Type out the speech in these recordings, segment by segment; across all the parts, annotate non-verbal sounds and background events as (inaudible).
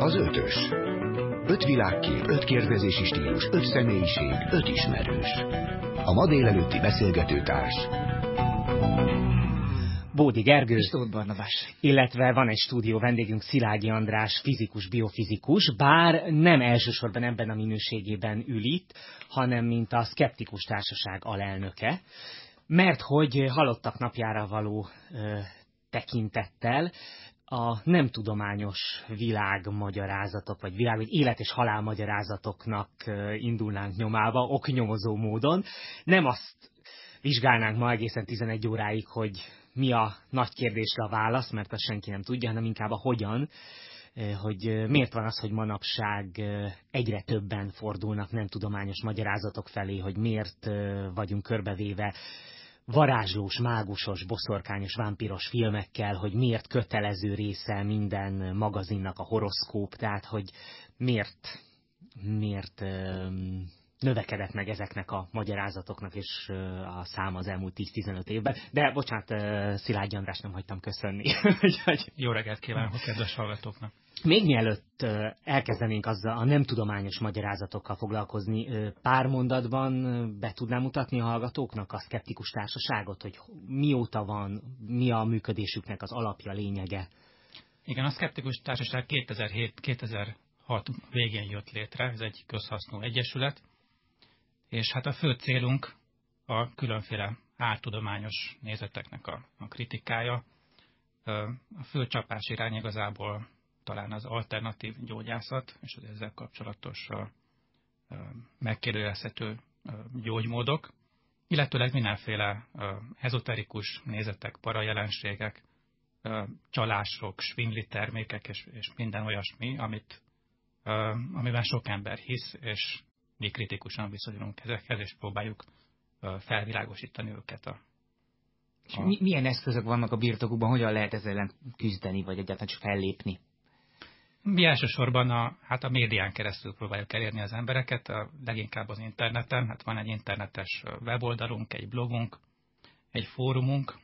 Az ötös. Öt világkép, öt kérdezési stílus, öt személyiség, öt ismerős. A ma délelőtti beszélgetőtárs. Bódi Gergő, És Tóth Barnabás. illetve van egy stúdió vendégünk Szilágyi András, fizikus, biofizikus, bár nem elsősorban ebben a minőségében ül itt, hanem mint a Skeptikus Társaság alelnöke, mert hogy halottak napjára való ö, tekintettel a nem tudományos világmagyarázatok, vagy világ, vagy élet és halál magyarázatoknak indulnánk nyomába, oknyomozó módon. Nem azt vizsgálnánk ma egészen 11 óráig, hogy mi a nagy kérdésre a válasz, mert azt senki nem tudja, hanem inkább a hogyan, hogy miért van az, hogy manapság egyre többen fordulnak nem tudományos magyarázatok felé, hogy miért vagyunk körbevéve varázslós, mágusos, boszorkányos, vámpiros filmekkel, hogy miért kötelező része minden magazinnak a horoszkóp, tehát hogy miért, miért növekedett meg ezeknek a magyarázatoknak és a száma az elmúlt 10-15 évben. De bocsánat, Szilágyi András nem hagytam köszönni. (laughs) Jó reggelt kívánok a kedves hallgatóknak! Még mielőtt elkezdenénk azzal a nem tudományos magyarázatokkal foglalkozni, pár mondatban be tudnám mutatni a hallgatóknak a szkeptikus társaságot, hogy mióta van, mi a működésüknek az alapja, lényege? Igen, a szkeptikus társaság 2007-2006 végén jött létre, ez egy közhasznú egyesület, és hát a fő célunk a különféle áltudományos nézeteknek a, a kritikája. A fő csapás irány igazából talán az alternatív gyógyászat, és az ezzel kapcsolatos megkérdőjelezhető gyógymódok, illetőleg mindenféle ezoterikus nézetek, parajelenségek, csalások, svindli termékek és, és minden olyasmi, amit, amiben sok ember hisz, és mi kritikusan viszonyulunk ezekhez, és próbáljuk felvilágosítani őket a a... milyen eszközök vannak a birtokukban, hogyan lehet ezzel ellen küzdeni, vagy egyáltalán csak fellépni? Mi elsősorban a, hát a médián keresztül próbáljuk elérni az embereket, a, leginkább az interneten. Hát van egy internetes weboldalunk, egy blogunk, egy fórumunk.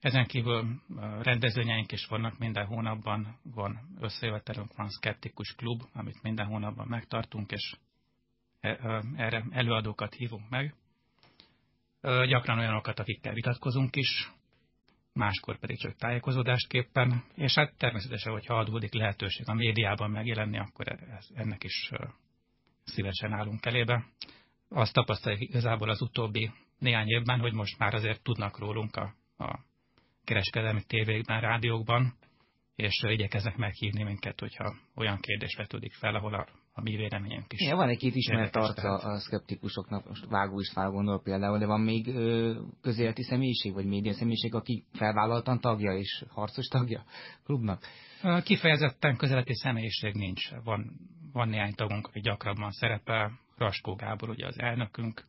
Ezen kívül rendezvényeink is vannak, minden hónapban van összejövetelünk, van Skeptikus Klub, amit minden hónapban megtartunk, és E, erre előadókat hívunk meg. Gyakran olyanokat, akikkel vitatkozunk is, máskor pedig csak tájékozódásképpen, és hát természetesen, hogyha adódik lehetőség a médiában megjelenni, akkor ez, ennek is szívesen állunk elébe. Azt tapasztaljuk igazából az utóbbi néhány évben, hogy most már azért tudnak rólunk a, a kereskedelmi tévékben, rádiókban, és igyekeznek meghívni minket, hogyha olyan kérdés vetődik fel, ahol a a mi véleményünk is. Ja, van egy-két ismert arca a szkeptikusoknak, most Vágó István gondol például, de van még ö, közéleti személyiség, vagy média személyiség, aki felvállaltan tagja és harcos tagja klubnak? Kifejezetten közéleti személyiség nincs. Van, van néhány tagunk, aki gyakrabban szerepel, Raskó Gábor ugye az elnökünk.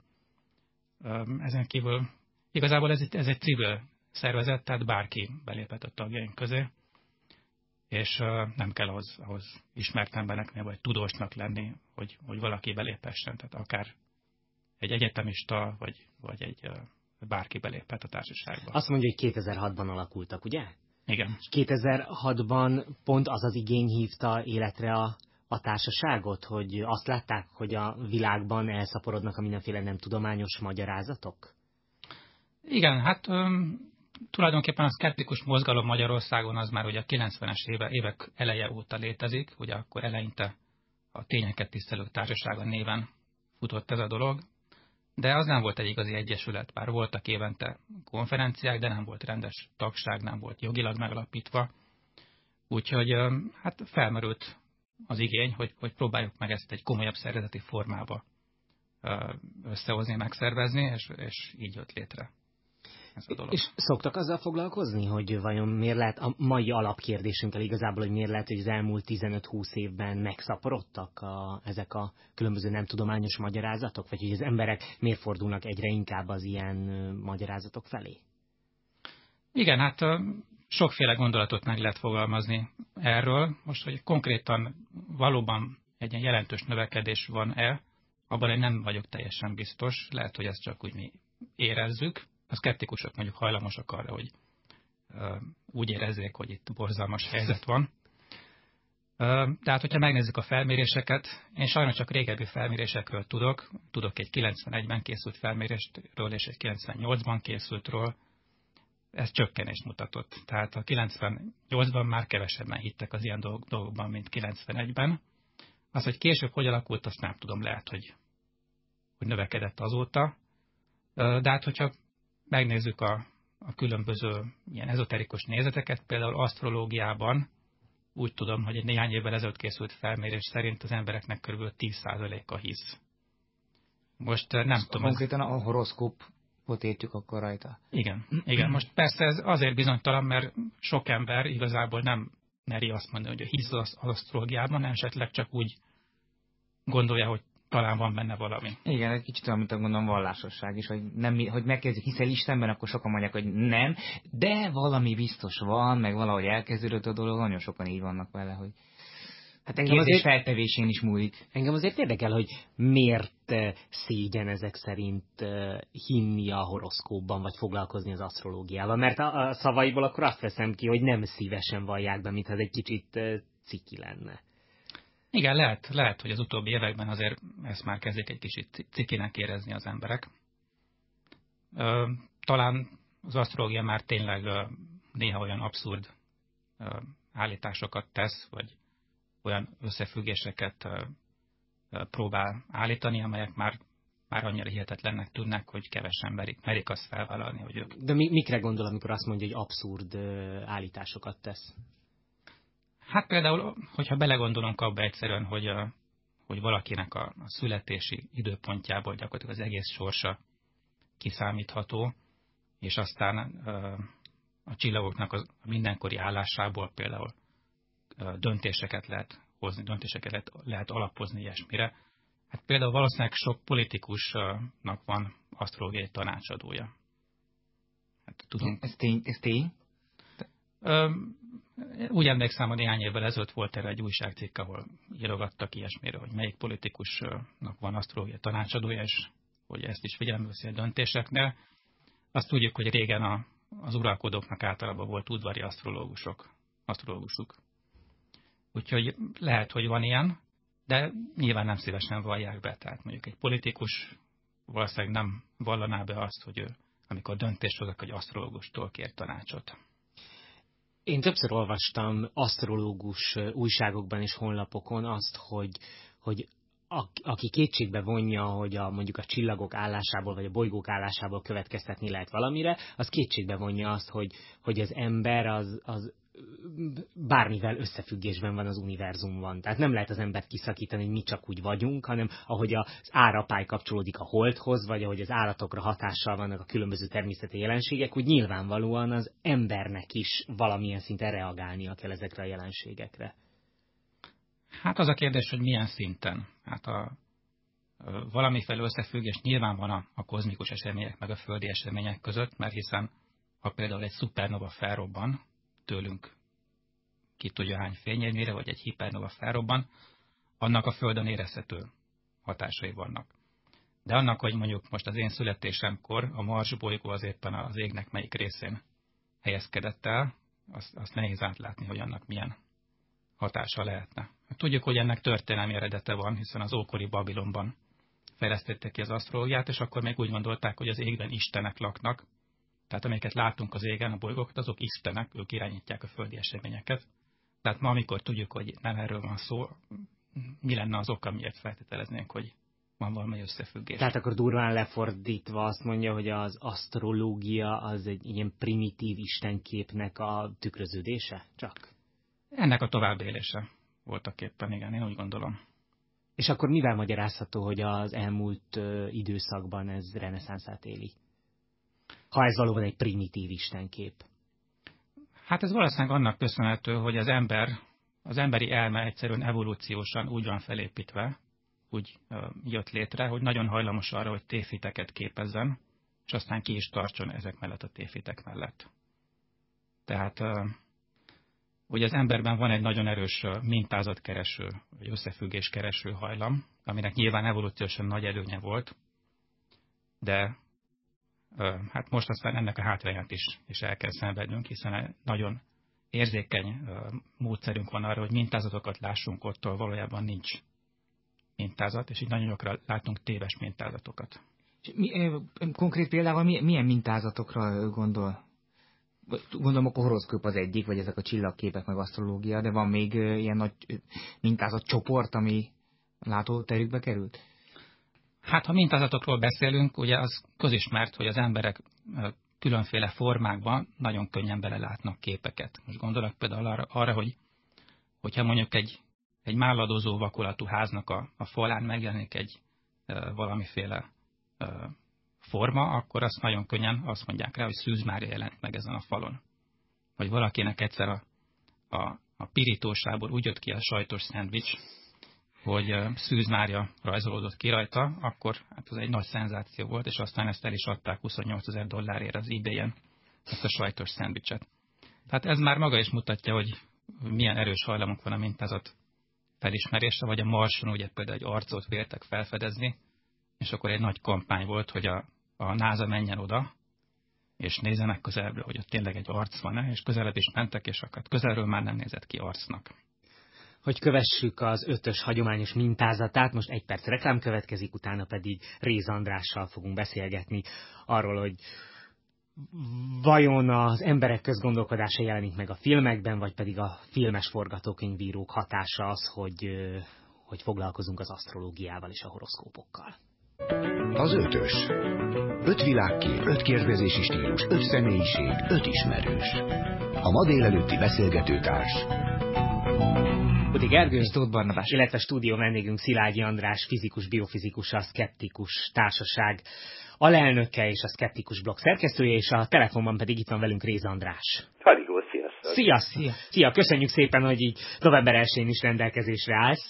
Ezen kívül igazából ez, ez egy civil szervezet, tehát bárki belépett a tagjaink közé és nem kell ahhoz, ahhoz ismert embereknél, vagy tudósnak lenni, hogy, hogy valaki beléphessen. Tehát akár egy egyetemista, vagy, vagy egy bárki beléphet a társaságba. Azt mondja, hogy 2006-ban alakultak, ugye? Igen. És 2006-ban pont az az igény hívta életre a, a társaságot, hogy azt látták, hogy a világban elszaporodnak a mindenféle nem tudományos magyarázatok? Igen, hát tulajdonképpen a szkeptikus mozgalom Magyarországon az már ugye a 90-es éve, évek eleje óta létezik, ugye akkor eleinte a tényeket tisztelő társasága néven futott ez a dolog, de az nem volt egy igazi egyesület, bár voltak évente konferenciák, de nem volt rendes tagság, nem volt jogilag megalapítva. Úgyhogy hát felmerült az igény, hogy, hogy próbáljuk meg ezt egy komolyabb szervezeti formába összehozni, megszervezni, és, és így jött létre ez a dolog. És szoktak azzal foglalkozni, hogy vajon miért lehet, a mai alapkérdésünkkel igazából, hogy miért lehet, hogy az elmúlt 15-20 évben megszaporodtak a, ezek a különböző nem tudományos magyarázatok, vagy hogy az emberek miért fordulnak egyre inkább az ilyen magyarázatok felé? Igen, hát sokféle gondolatot meg lehet fogalmazni erről. Most, hogy konkrétan valóban egy ilyen jelentős növekedés van-e, abban én nem vagyok teljesen biztos. Lehet, hogy ezt csak úgy mi érezzük, a szkeptikusok mondjuk hajlamosak arra, hogy úgy érezzék, hogy itt borzalmas helyzet van. Tehát, hogyha megnézzük a felméréseket, én sajnos csak régebbi felmérésekről tudok. Tudok egy 91-ben készült felmérésről és egy 98-ban készültről. Ez csökkenést mutatott. Tehát a 98-ban már kevesebben hittek az ilyen dolgokban, mint 91-ben. Az, hogy később hogy alakult, azt nem tudom, lehet, hogy, hogy növekedett azóta. De hát, hogyha megnézzük a, a különböző ilyen ezoterikus nézeteket, például asztrológiában, úgy tudom, hogy egy néhány évvel ezelőtt készült felmérés szerint az embereknek kb. 10%-a hisz. Most nem Ezt tudom. Konkrétan a horoszkópot értjük akkor rajta. Igen, igen. Most persze ez azért bizonytalan, mert sok ember igazából nem meri azt mondani, hogy hisz az asztrológiában, esetleg csak úgy gondolja, hogy talán van benne valami. Igen, egy kicsit olyan, mint a gondolom vallásosság is, hogy, nem, hogy megkérdezik, hiszel Istenben, akkor sokan mondják, hogy nem, de valami biztos van, meg valahogy elkezdődött a dolog, nagyon sokan így vannak vele, hogy Hát engem azért feltevésén is múlik. Engem azért érdekel, hogy miért eh, szégyen ezek szerint eh, hinni a horoszkópban, vagy foglalkozni az asztrológiával. Mert a, szavaiból akkor azt veszem ki, hogy nem szívesen vallják be, mintha ez egy kicsit eh, ciki lenne. Igen, lehet, lehet, hogy az utóbbi években azért ezt már kezdik egy kicsit cikinek érezni az emberek. Talán az asztrológia már tényleg néha olyan abszurd állításokat tesz, vagy olyan összefüggéseket próbál állítani, amelyek már, már annyira hihetetlennek tűnnek, hogy kevesen merik, merik azt felvállalni, hogy ők. De mi, mikre gondol, amikor azt mondja, hogy abszurd állításokat tesz? Hát például, hogyha belegondolunk abba egyszerűen, hogy, a, hogy valakinek a, a születési időpontjából gyakorlatilag az egész sorsa kiszámítható, és aztán a, csillagoknak a mindenkori állásából például döntéseket lehet hozni, döntéseket lehet, lehet alapozni ilyesmire. Hát például valószínűleg sok politikusnak van asztrológiai tanácsadója. Hát, tudom. Ez tény? Ez tény? Úgy emlékszem, hogy néhány évvel ezelőtt volt erre egy újságcikk, ahol írogattak ilyesmire, hogy melyik politikusnak van asztrológiai tanácsadója, és hogy ezt is figyelembe veszi a döntéseknél. Azt tudjuk, hogy régen a, az uralkodóknak általában volt udvari asztrológusok, asztrológusuk. Úgyhogy lehet, hogy van ilyen, de nyilván nem szívesen vallják be. Tehát mondjuk egy politikus valószínűleg nem vallaná be azt, hogy ő, amikor döntést hozok, hogy asztrológustól kér tanácsot. Én többször olvastam asztrológus újságokban és honlapokon azt, hogy, hogy aki kétségbe vonja, hogy a, mondjuk a csillagok állásából, vagy a bolygók állásából következtetni lehet valamire, az kétségbe vonja azt, hogy, hogy az ember az, az bármivel összefüggésben van az univerzumban. Tehát nem lehet az embert kiszakítani, hogy mi csak úgy vagyunk, hanem ahogy az árapály kapcsolódik a holdhoz, vagy ahogy az állatokra hatással vannak a különböző természeti jelenségek, úgy nyilvánvalóan az embernek is valamilyen szinten reagálnia kell ezekre a jelenségekre. Hát az a kérdés, hogy milyen szinten. Hát a, valamiféle összefüggés nyilván van a, a kozmikus események meg a földi események között, mert hiszen ha például egy szupernova felrobban, tőlünk ki tudja hány fényérmére, vagy egy hipernova felrobban, annak a Földön érezhető hatásai vannak. De annak, hogy mondjuk most az én születésemkor a Mars bolygó az éppen az égnek melyik részén helyezkedett el, azt, azt nehéz átlátni, hogy annak milyen hatása lehetne. Tudjuk, hogy ennek történelmi eredete van, hiszen az ókori Babilonban fejlesztettek ki az asztrológiát, és akkor még úgy gondolták, hogy az égben istenek laknak, tehát amiket látunk az égen, a bolygókat, azok istenek, ők irányítják a földi eseményeket. Tehát ma, amikor tudjuk, hogy nem erről van szó, mi lenne az oka, miért feltételeznénk, hogy van valami összefüggés. Tehát akkor durván lefordítva azt mondja, hogy az asztrológia az egy ilyen primitív istenképnek a tükröződése? Csak? Ennek a továbbélése voltak éppen, igen, én úgy gondolom. És akkor mivel magyarázható, hogy az elmúlt időszakban ez reneszánszát éli? Ha ez valóban egy primitív istenkép? Hát ez valószínűleg annak köszönhető, hogy az ember, az emberi elme egyszerűen evolúciósan úgy van felépítve, úgy jött létre, hogy nagyon hajlamos arra, hogy téfiteket képezzen, és aztán ki is tartson ezek mellett a téfitek mellett. Tehát hogy az emberben van egy nagyon erős mintázatkereső, vagy összefüggéskereső hajlam, aminek nyilván evolúciósan nagy előnye volt, de hát most aztán ennek a hátrányát is, is el kell szenvednünk, hiszen nagyon érzékeny módszerünk van arra, hogy mintázatokat lássunk ottól, valójában nincs mintázat, és így nagyon gyakran látunk téves mintázatokat. Mi, konkrét példával milyen mintázatokra gondol? Gondolom, a horoszkóp az egyik, vagy ezek a csillagképek, meg asztrológia, de van még ilyen nagy mintázatcsoport, ami látóterükbe került? Hát, ha mintázatokról beszélünk, ugye az közismert, hogy az emberek különféle formákban nagyon könnyen belelátnak képeket. Most gondolok például arra, arra hogy hogyha mondjuk egy, egy málladozó vakulatú háznak a, a falán megjelenik egy e, valamiféle e, forma, akkor azt nagyon könnyen azt mondják rá, hogy Szűz Mária jelent meg ezen a falon. Vagy valakinek egyszer a, a, a pirítósából úgy jött ki a sajtos szendvics, hogy Szűz Mária rajzolódott ki rajta, akkor hát ez egy nagy szenzáció volt, és aztán ezt el is adták 28 ezer dollárért az ebay-en, ezt a sajtos szendvicset. Tehát ez már maga is mutatja, hogy milyen erős hajlamunk van a mintázat felismerése, vagy a Marson ugye például egy arcot véltek felfedezni, és akkor egy nagy kampány volt, hogy a, a NASA menjen oda, és nézzenek közelebbről, hogy ott tényleg egy arc van-e, és közelebb is mentek, és akkor közelről már nem nézett ki arcnak hogy kövessük az ötös hagyományos mintázatát. Most egy perc reklám következik, utána pedig Réz Andrással fogunk beszélgetni arról, hogy vajon az emberek közgondolkodása jelenik meg a filmekben, vagy pedig a filmes forgatókönyvírók hatása az, hogy, hogy foglalkozunk az asztrológiával és a horoszkópokkal. Az ötös. Öt világkép, öt kérdezési stílus, öt személyiség, öt ismerős. A ma délelőtti beszélgetőtárs Budi Gergő, és Tóth Barnabás, illetve stúdió vendégünk Szilágyi András, fizikus, biofizikus, a Skeptikus Társaság alelnöke és a Skeptikus blog szerkesztője, és a telefonban pedig itt van velünk Réz András. Halligó, sziasztok! Szia, szia! Szia, köszönjük szépen, hogy így november 1 is rendelkezésre állsz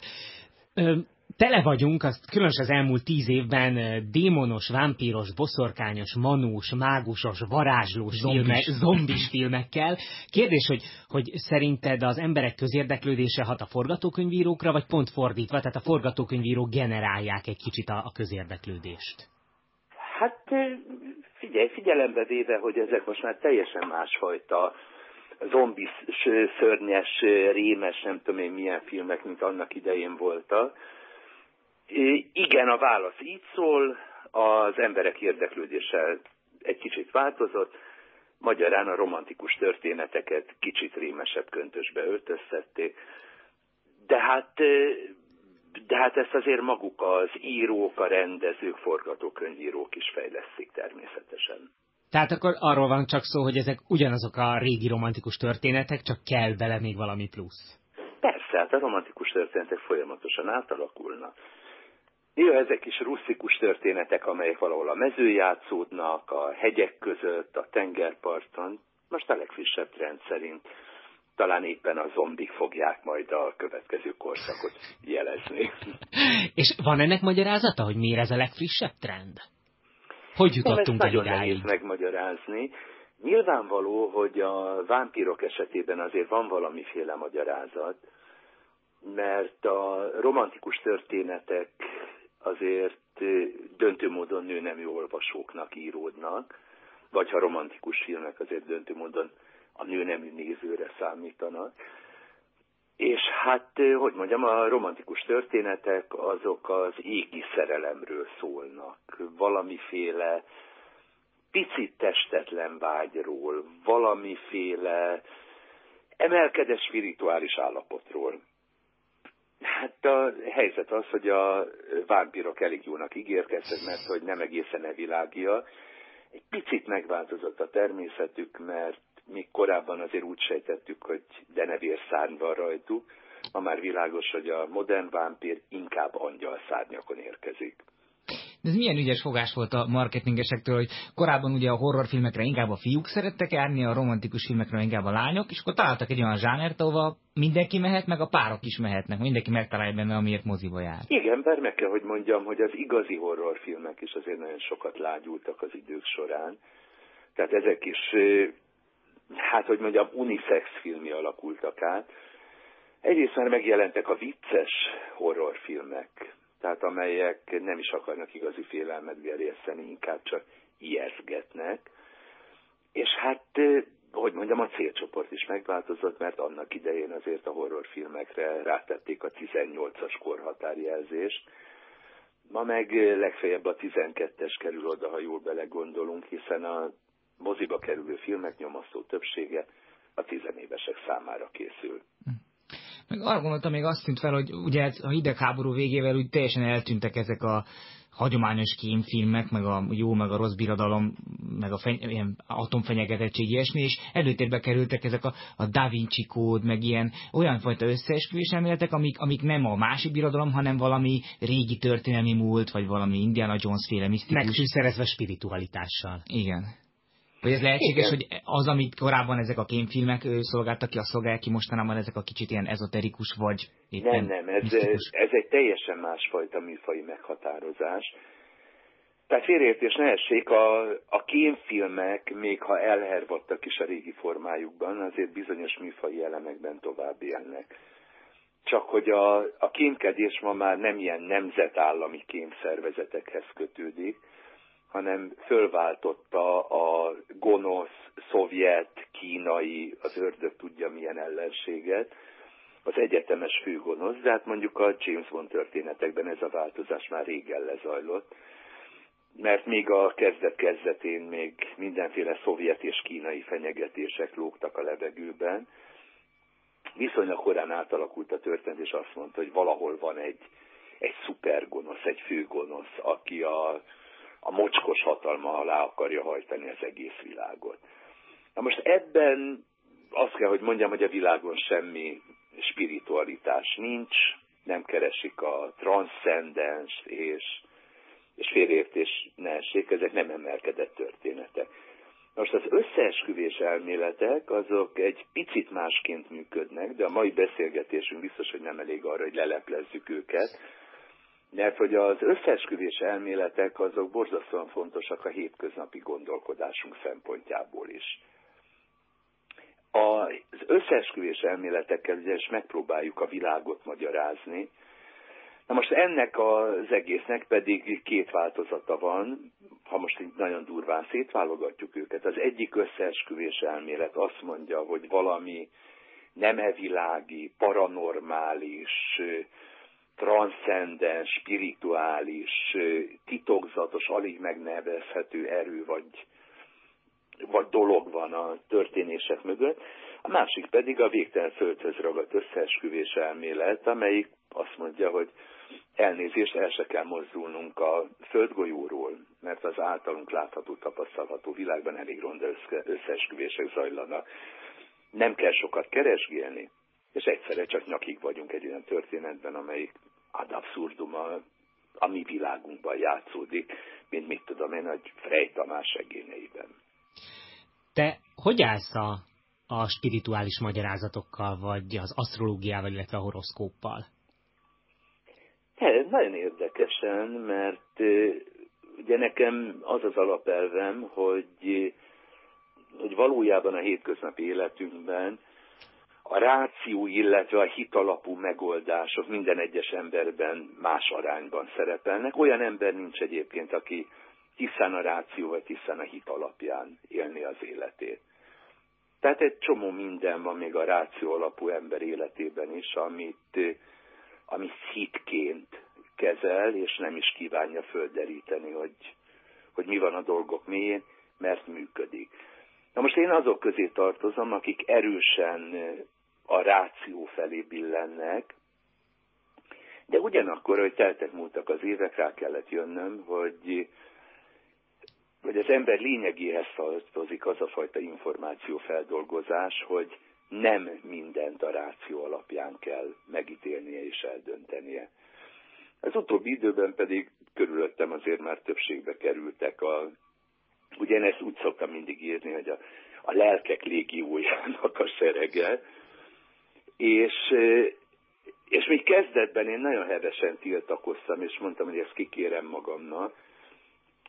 tele vagyunk, az, különösen az elmúlt tíz évben démonos, vámpíros, boszorkányos, manús, mágusos, varázslós zombis. filmek, zombis (laughs) filmekkel. Kérdés, hogy, hogy szerinted az emberek közérdeklődése hat a forgatókönyvírókra, vagy pont fordítva, tehát a forgatókönyvírók generálják egy kicsit a, a közérdeklődést? Hát figyelj, figyelembe véve, hogy ezek most már teljesen másfajta zombis, szörnyes, rémes, nem tudom én milyen filmek, mint annak idején voltak, igen, a válasz így szól, az emberek érdeklődése egy kicsit változott, magyarán a romantikus történeteket kicsit rémesebb köntösbe öltöztették, de hát, de hát ezt azért maguk az írók, a rendezők, forgatókönyvírók is fejlesztik természetesen. Tehát akkor arról van csak szó, hogy ezek ugyanazok a régi romantikus történetek, csak kell bele még valami plusz. Persze, hát a romantikus történetek folyamatosan átalakulnak. Néha ezek is russzikus történetek, amelyek valahol a mező játszódnak, a hegyek között, a tengerparton. Most a legfrissebb trend szerint talán éppen a zombik fogják majd a következő korszakot jelezni. (laughs) És van ennek magyarázata, hogy miért ez a legfrissebb trend? Hogy jutottunk el idáig? nehéz megmagyarázni. Nyilvánvaló, hogy a vámpírok esetében azért van valamiféle magyarázat, mert a romantikus történetek azért döntő módon nőnemű olvasóknak íródnak, vagy ha romantikus filmek azért döntő módon a nőnemű nézőre számítanak. És hát, hogy mondjam, a romantikus történetek azok az égi szerelemről szólnak. Valamiféle picit testetlen vágyról, valamiféle emelkedett spirituális állapotról. Hát a helyzet az, hogy a vámpírok elég jónak ígérkeztek, mert hogy nem egészen evilágia. Egy picit megváltozott a természetük, mert még korábban azért úgy sejtettük, hogy denevér szárny van rajtuk, ma már világos, hogy a modern vámpír inkább angyal szárnyakon érkezik. De ez milyen ügyes fogás volt a marketingesektől, hogy korábban ugye a horrorfilmekre inkább a fiúk szerettek járni, a romantikus filmekre inkább a lányok, és akkor találtak egy olyan zsánert, ahova mindenki mehet, meg a párok is mehetnek, mindenki megtalálja benne, amiért moziba jár. Igen, bár meg kell, hogy mondjam, hogy az igazi horrorfilmek is azért nagyon sokat lágyultak az idők során. Tehát ezek is, hát hogy mondjam, unisex filmi alakultak át. Egyrészt már megjelentek a vicces horrorfilmek, tehát amelyek nem is akarnak igazi félelmet gerjeszteni, inkább csak ijeszgetnek. És hát hogy mondjam, a célcsoport is megváltozott, mert annak idején azért a horrorfilmekre rátették a 18-as korhatárjelzést. Ma meg legfeljebb a 12-es kerül oda, ha jól belegondolunk, hiszen a moziba kerülő filmek nyomasztó többsége a tizenévesek számára készül. Meg arra gondoltam, még azt tűnt fel, hogy ugye a hidegháború végével úgy teljesen eltűntek ezek a hagyományos kémfilmek, meg a jó, meg a rossz birodalom, meg a feny- ilyen atomfenyegetettség, ilyesmi, és előtérbe kerültek ezek a, a Da Vinci kód, meg ilyen olyan fajta összeesküvés elméletek, amik, amik nem a másik birodalom, hanem valami régi történelmi múlt, vagy valami Indiana Jones féle misztikus. Megfűszerezve spiritualitással. Igen. Vagy ez lehetséges, Igen. hogy az, amit korábban ezek a kémfilmek szolgáltak ki, a szolgálják ki mostanában ezek a kicsit ilyen ezoterikus, vagy éppen Nem, nem, ez, ez egy teljesen másfajta műfai meghatározás. Tehát félreértés ne essék, a, a kémfilmek, még ha elhervadtak is a régi formájukban, azért bizonyos műfai elemekben tovább élnek. Csak hogy a, a kémkedés ma már nem ilyen nemzetállami kémszervezetekhez kötődik, hanem fölváltotta a gonosz, szovjet, kínai, az ördög tudja milyen ellenséget, az egyetemes főgonosz, de hát mondjuk a James Bond történetekben ez a változás már régen lezajlott, mert még a kezdet-kezdetén még mindenféle szovjet és kínai fenyegetések lógtak a levegőben. Viszonylag korán átalakult a történet, és azt mondta, hogy valahol van egy, egy szupergonosz, egy főgonosz, aki a, a mocskos hatalma alá akarja hajtani az egész világot. Na most ebben azt kell, hogy mondjam, hogy a világon semmi spiritualitás nincs, nem keresik a transzcendens és, és félértés ne essék, ezek nem emelkedett történetek. Most az összeesküvés elméletek azok egy picit másként működnek, de a mai beszélgetésünk biztos, hogy nem elég arra, hogy leleplezzük őket, mert hogy az összeesküvés elméletek azok borzasztóan fontosak a hétköznapi gondolkodásunk szempontjából is. Az összeesküvés elméletekkel ugye is megpróbáljuk a világot magyarázni. Na most ennek az egésznek pedig két változata van, ha most így nagyon durván szétválogatjuk őket. Az egyik összeesküvés elmélet azt mondja, hogy valami nemevilági, paranormális, transzcendens, spirituális, titokzatos, alig megnevezhető erő vagy, vagy dolog van a történések mögött. A másik pedig a végtelen földhöz ragadt összeesküvés elmélet, amelyik azt mondja, hogy elnézést el se kell mozdulnunk a földgolyóról, mert az általunk látható, tapasztalható világban elég ronda összeesküvések zajlanak. Nem kell sokat keresgélni, és egyszerre csak nyakig vagyunk egy olyan történetben, amelyik ad abszurdum a, a mi világunkban játszódik, mint mit tudom én, hogy Frey Tamás segényeiben. Te hogy állsz a, a spirituális magyarázatokkal, vagy az asztrológiával, illetve a horoszkóppal? Nagyon érdekesen, mert ugye nekem az az alapelvem, hogy, hogy valójában a hétköznapi életünkben a ráció, illetve a hitalapú megoldások minden egyes emberben más arányban szerepelnek. Olyan ember nincs egyébként, aki hiszen a ráció, vagy hiszen a hit alapján élni az életét. Tehát egy csomó minden van még a ráció alapú ember életében is, amit, amit hitként kezel, és nem is kívánja földeríteni, hogy, hogy mi van a dolgok mélyén, mert működik. Na most én azok közé tartozom, akik erősen a ráció felé billennek, de ugyanakkor, hogy teltek múltak az évek, rá kellett jönnöm, hogy, hogy az ember lényegéhez tartozik az a fajta információfeldolgozás, hogy nem mindent a ráció alapján kell megítélnie és eldöntenie. Az utóbbi időben pedig körülöttem azért már többségbe kerültek a, ugye én ezt úgy szoktam mindig írni, hogy a, a lelkek légiójának a serege, és, és még kezdetben én nagyon hevesen tiltakoztam, és mondtam, hogy ezt kikérem magamnak.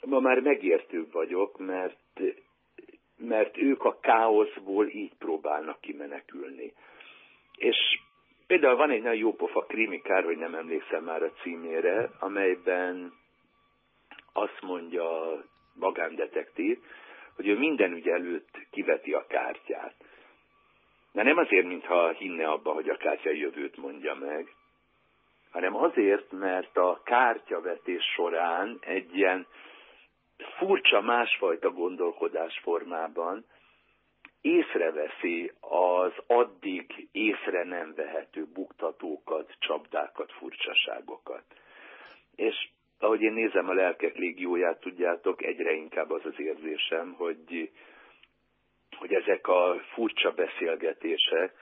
Ma már megértőbb vagyok, mert, mert ők a káoszból így próbálnak kimenekülni. És például van egy nagyon jópofa krimikár, hogy nem emlékszem már a címére, amelyben azt mondja a magándetektív, hogy ő minden ügy előtt kiveti a kártyát. De nem azért, mintha hinne abba, hogy a kártya jövőt mondja meg, hanem azért, mert a kártyavetés során egy ilyen furcsa másfajta gondolkodásformában észreveszi az addig észre nem vehető buktatókat, csapdákat, furcsaságokat. És ahogy én nézem a lelkek légióját, tudjátok, egyre inkább az az érzésem, hogy, hogy ezek a furcsa beszélgetések,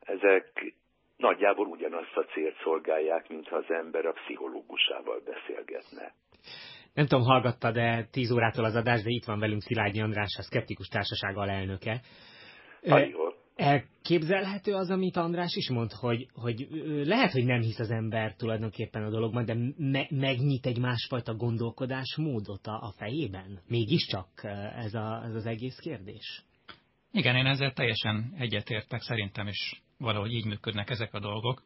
ezek nagyjából ugyanazt a célt szolgálják, mintha az ember a pszichológusával beszélgetne. Nem tudom, hallgatta, de 10 órától az adás, de itt van velünk Szilágyi András, a Szkeptikus Társaság alelnöke. Ajjól. Elképzelhető az, amit András is mond, hogy, hogy lehet, hogy nem hisz az ember tulajdonképpen a dologban, de me- megnyit egy másfajta gondolkodásmódot a, a fejében? Mégiscsak ez, a, ez az egész kérdés? Igen, én ezzel teljesen egyetértek, szerintem is valahogy így működnek ezek a dolgok.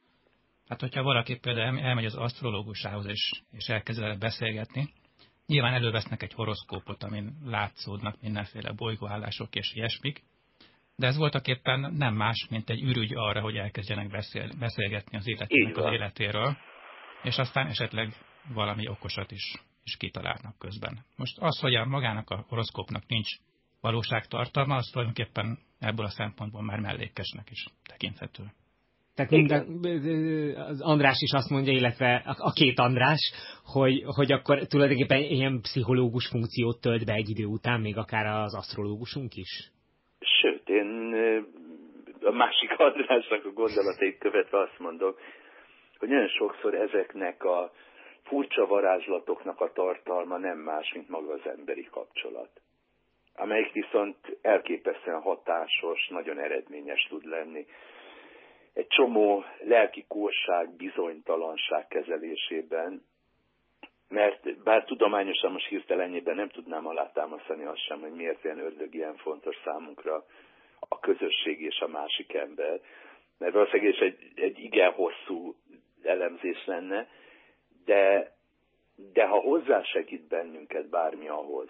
Hát, hogyha valaki például elmegy az asztrológusához és, és elkezd vele beszélgetni, nyilván elővesznek egy horoszkópot, amin látszódnak mindenféle bolygóállások és ilyesmik, de ez voltak éppen nem más, mint egy ürügy arra, hogy elkezdjenek beszél, beszélgetni az életének az életéről, és aztán esetleg valami okosat is, is kitalálnak közben. Most az, hogy a magának a horoszkópnak nincs valóságtartalma, az tulajdonképpen ebből a szempontból már mellékesnek is tekinthető. Tehát minden, az András is azt mondja, illetve a két András, hogy, hogy akkor tulajdonképpen ilyen pszichológus funkciót tölt be egy idő után, még akár az asztrológusunk is. Sőt, én a másik Andrásnak a gondolatait követve azt mondom, hogy nagyon sokszor ezeknek a furcsa varázslatoknak a tartalma nem más, mint maga az emberi kapcsolat amelyik viszont elképesztően hatásos, nagyon eredményes tud lenni. Egy csomó lelki kórság, bizonytalanság kezelésében, mert bár tudományosan most hirtelenjében nem tudnám alátámasztani azt sem, hogy miért ilyen ördög ilyen fontos számunkra a közösség és a másik ember, mert valószínűleg is egy, egy igen hosszú elemzés lenne, de, de ha hozzásegít bennünket bármi ahhoz,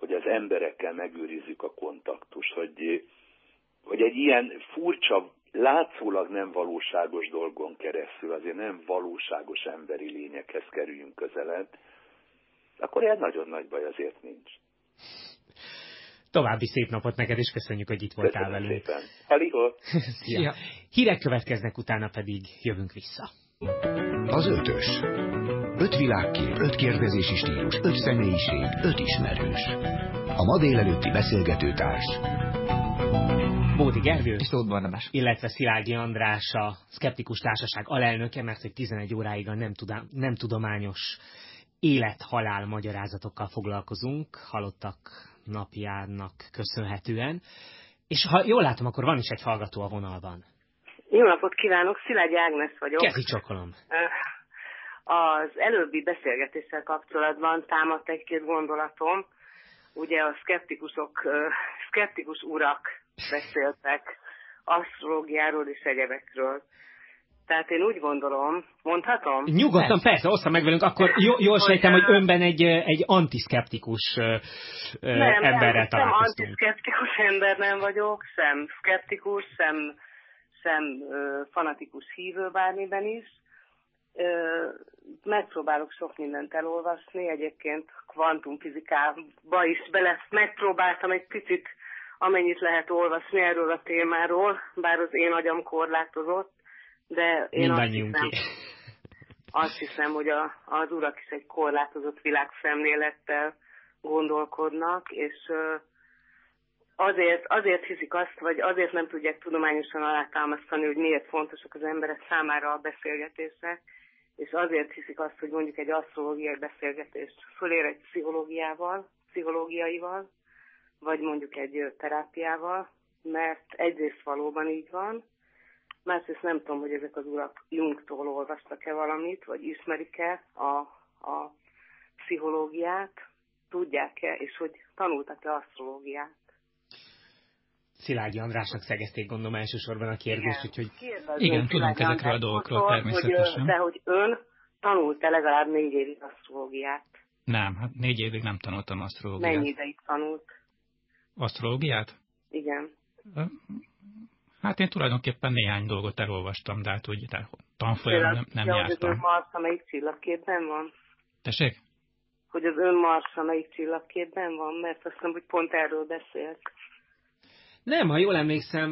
hogy az emberekkel megőrizzük a kontaktust, hogy, hogy egy ilyen furcsa, látszólag nem valóságos dolgon keresztül, azért nem valóságos emberi lényekhez kerüljünk közelebb, akkor ilyen nagyon nagy baj azért nincs. További szép napot neked, és köszönjük, hogy itt voltál Köszönöm velünk. Szépen. Halihó! (laughs) Szia. Hírek következnek, utána pedig jövünk vissza. Az ötös. Öt világkép, öt kérdezési stílus, öt személyiség, öt ismerős. A ma délelőtti beszélgetőtárs. Bódi Gergő, És Tóth Barnabás. illetve Szilágyi András, a Szkeptikus Társaság alelnöke, mert hogy 11 óráig a nem, tudá, nem tudományos élet-halál magyarázatokkal foglalkozunk, halottak napjának köszönhetően. És ha jól látom, akkor van is egy hallgató a vonalban. Jó napot kívánok, Szilágyi Ágnes vagyok. Kezi csokolom. Az előbbi beszélgetéssel kapcsolatban támadt egy-két gondolatom. Ugye a szkeptikusok, szkeptikus urak beszéltek asztrológiáról és egyebekről. Tehát én úgy gondolom, mondhatom? Nyugodtan, persze, ossza meg velünk, akkor jó, jól sejtem, hogy önben egy, egy antiszkeptikus nem, emberrel nem, találkoztunk. antiszkeptikus ember nem vagyok, sem szkeptikus, sem, sem fanatikus hívő bármiben is. Megpróbálok sok mindent elolvasni, egyébként kvantumfizikába is bele megpróbáltam egy picit, amennyit lehet olvasni erről a témáról, bár az én agyam korlátozott, de én azt hiszem, azt hiszem, hogy a, az urak is egy korlátozott világszemlélettel gondolkodnak, és azért, azért hiszik azt, vagy azért nem tudják tudományosan alátámasztani, hogy miért fontosak az emberek számára a beszélgetések, és azért hiszik azt, hogy mondjuk egy asztrológiai beszélgetést fölér egy pszichológiával, pszichológiaival, vagy mondjuk egy terápiával, mert egyrészt valóban így van, másrészt nem tudom, hogy ezek az urak Jungtól olvastak-e valamit, vagy ismerik-e a, a pszichológiát, tudják-e, és hogy tanultak-e asztrológiát. Szilágyi Andrásnak szegezték gondolom elsősorban a kérdést, úgyhogy Igen, tudunk ezekről a dolgokról természetesen. Hogy, de hogy ön tanult-e legalább négy évig asztrológiát? Nem, hát négy évig nem tanultam asztrológiát. Mennyi ideig tanult? Asztrológiát? Igen. Hát én tulajdonképpen néhány dolgot elolvastam, de hát úgy de tanfolyamon nem, nem ja, jártam. Hogy az Marsa melyik csillagképben van? Tessék? Hogy az ön Marsa melyik csillagképben van, mert azt hiszem, hogy pont erről beszélt. Nem, ha jól emlékszem,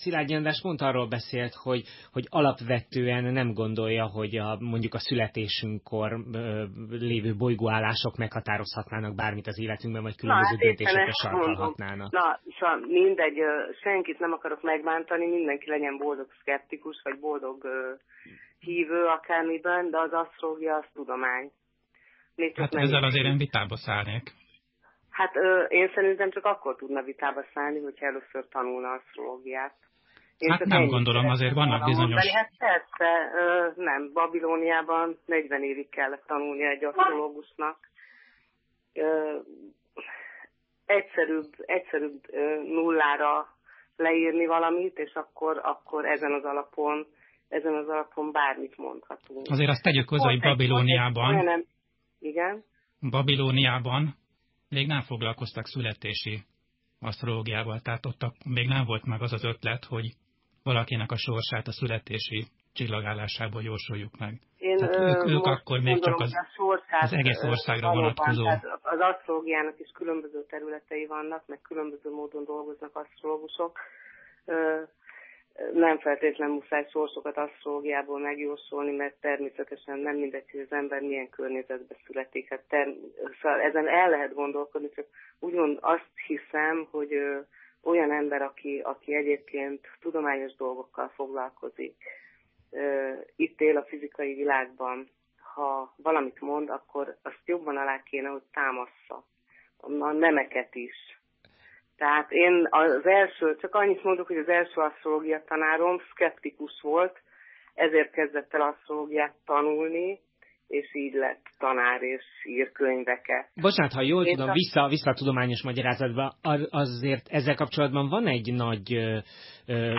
Szilágyi András pont arról beszélt, hogy, hogy alapvetően nem gondolja, hogy a, mondjuk a születésünkkor lévő bolygóállások meghatározhatnának bármit az életünkben, vagy különböző Na, döntésekre sarkalhatnának. Na, szóval mindegy, senkit nem akarok megbántani, mindenki legyen boldog szkeptikus, vagy boldog hívő akármiben, de az asztrológia az tudomány. Még hát ezzel azért én vitába szállnék. Hát ö, én szerintem csak akkor tudna vitába szállni, hogyha először tanulna asztrológiát. Én hát nem gondolom, azért vannak bizonyos... Mondani. Hát persze, ö, nem. Babilóniában 40 évig kellett tanulni egy asztrológusnak. Ö, egyszerűbb, egyszerűbb ö, nullára leírni valamit, és akkor, akkor ezen az alapon ezen az alapon bármit mondhatunk. Azért azt tegyük hozzá, hogy Babilóniában... Nem, igen? Babilóniában még nem foglalkoztak születési asztrológiával, tehát ott még nem volt meg az az ötlet, hogy valakinek a sorsát a születési csillagállásából jósoljuk meg. Én, tehát ők, ők akkor még csak az, az egész országra vonatkozó. Az asztrológiának is különböző területei vannak, meg különböző módon dolgoznak asztrológusok nem feltétlenül muszáj sorsokat asztrológiából megjósolni, mert természetesen nem mindegy, hogy az ember milyen környezetbe születik. Hát term- szóval ezen el lehet gondolkodni, csak úgymond azt hiszem, hogy ö, olyan ember, aki, aki egyébként tudományos dolgokkal foglalkozik, ö, itt él a fizikai világban, ha valamit mond, akkor azt jobban alá kéne, hogy támassza a nemeket is tehát én az első, csak annyit mondok, hogy az első asztrológia tanárom szkeptikus volt, ezért kezdett el asztrológiát tanulni, és így lett tanár és ír könyveket. Bocsánat, ha jól Én tudom, a... vissza, vissza a tudományos magyarázatba, azért ezzel kapcsolatban van egy nagy, ö, ö,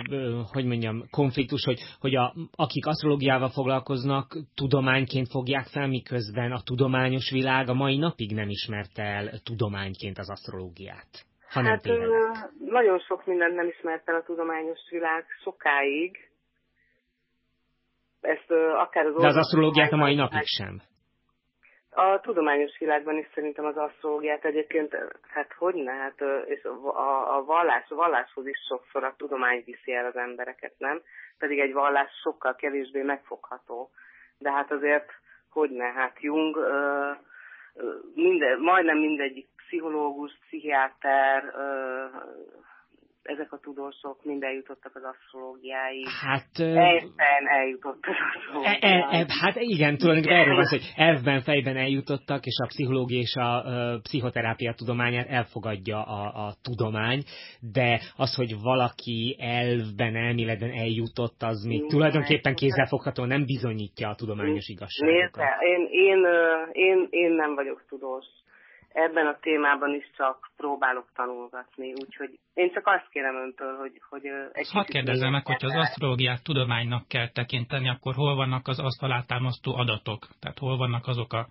hogy mondjam, konfliktus, hogy, hogy a, akik asztrológiával foglalkoznak, tudományként fogják fel, miközben a tudományos világ a mai napig nem ismerte el tudományként az asztrológiát ha nem hát, tévedek. Nagyon sok mindent nem ismert el a tudományos világ sokáig. Ezt akár az De az asztrológiát a mai napig sem. A tudományos világban is szerintem az asztrológiát egyébként, hát hogy ne, hát, és a, a vallás, a valláshoz is sokszor a tudomány viszi el az embereket, nem? Pedig egy vallás sokkal kevésbé megfogható. De hát azért, hogy ne, hát Jung, minden, majdnem mindegyik pszichológus, pszichiáter, ezek a tudósok mind eljutottak az asztrológiáig. Hát... Elfben eljutott az asztrológiáig. E, e, hát igen, tulajdonképpen erről van hogy elfben, fejben eljutottak, és a pszichológia és a, a pszichoterápia tudományát elfogadja a, a tudomány, de az, hogy valaki elvben, elméletben eljutott, az még Igen, tulajdonképpen kézzelfogható, nem bizonyítja a tudományos igazságot. Nézd, én, én, én, én nem vagyok tudós ebben a témában is csak próbálok tanulgatni, úgyhogy én csak azt kérem öntől, hogy, hogy egy Hadd kérdezzem meg, hogyha az asztrológiát tudománynak kell tekinteni, akkor hol vannak az azt alátámasztó adatok? Tehát hol vannak azok a,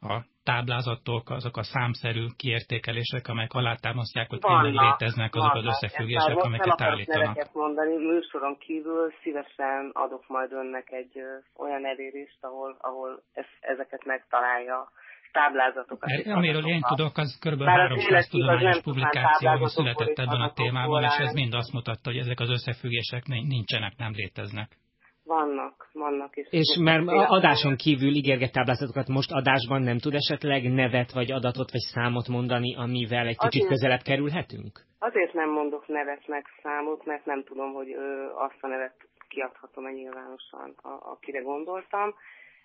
a táblázatok, azok a számszerű kiértékelések, amelyek alátámasztják, hogy tényleg léteznek azok az összefüggések, amiket állítanak. Mondani, műsoron kívül szívesen adok majd önnek egy ö, olyan elérést, ahol, ahol ez, ezeket megtalálja táblázatokat. Amiről én tudok, az kb. 300 tudományos publikáció született ebben a témában, és ez mind azt mutatta, hogy ezek az összefüggések nincsenek, nem léteznek. Vannak, vannak. És, és mert adáson kívül ígérget táblázatokat most adásban nem tud esetleg nevet, vagy adatot, vagy számot mondani, amivel egy kicsit azért, közelebb kerülhetünk? Azért nem mondok nevet meg számot, mert nem tudom, hogy ö, azt a nevet kiadhatom-e nyilvánosan, a, akire gondoltam.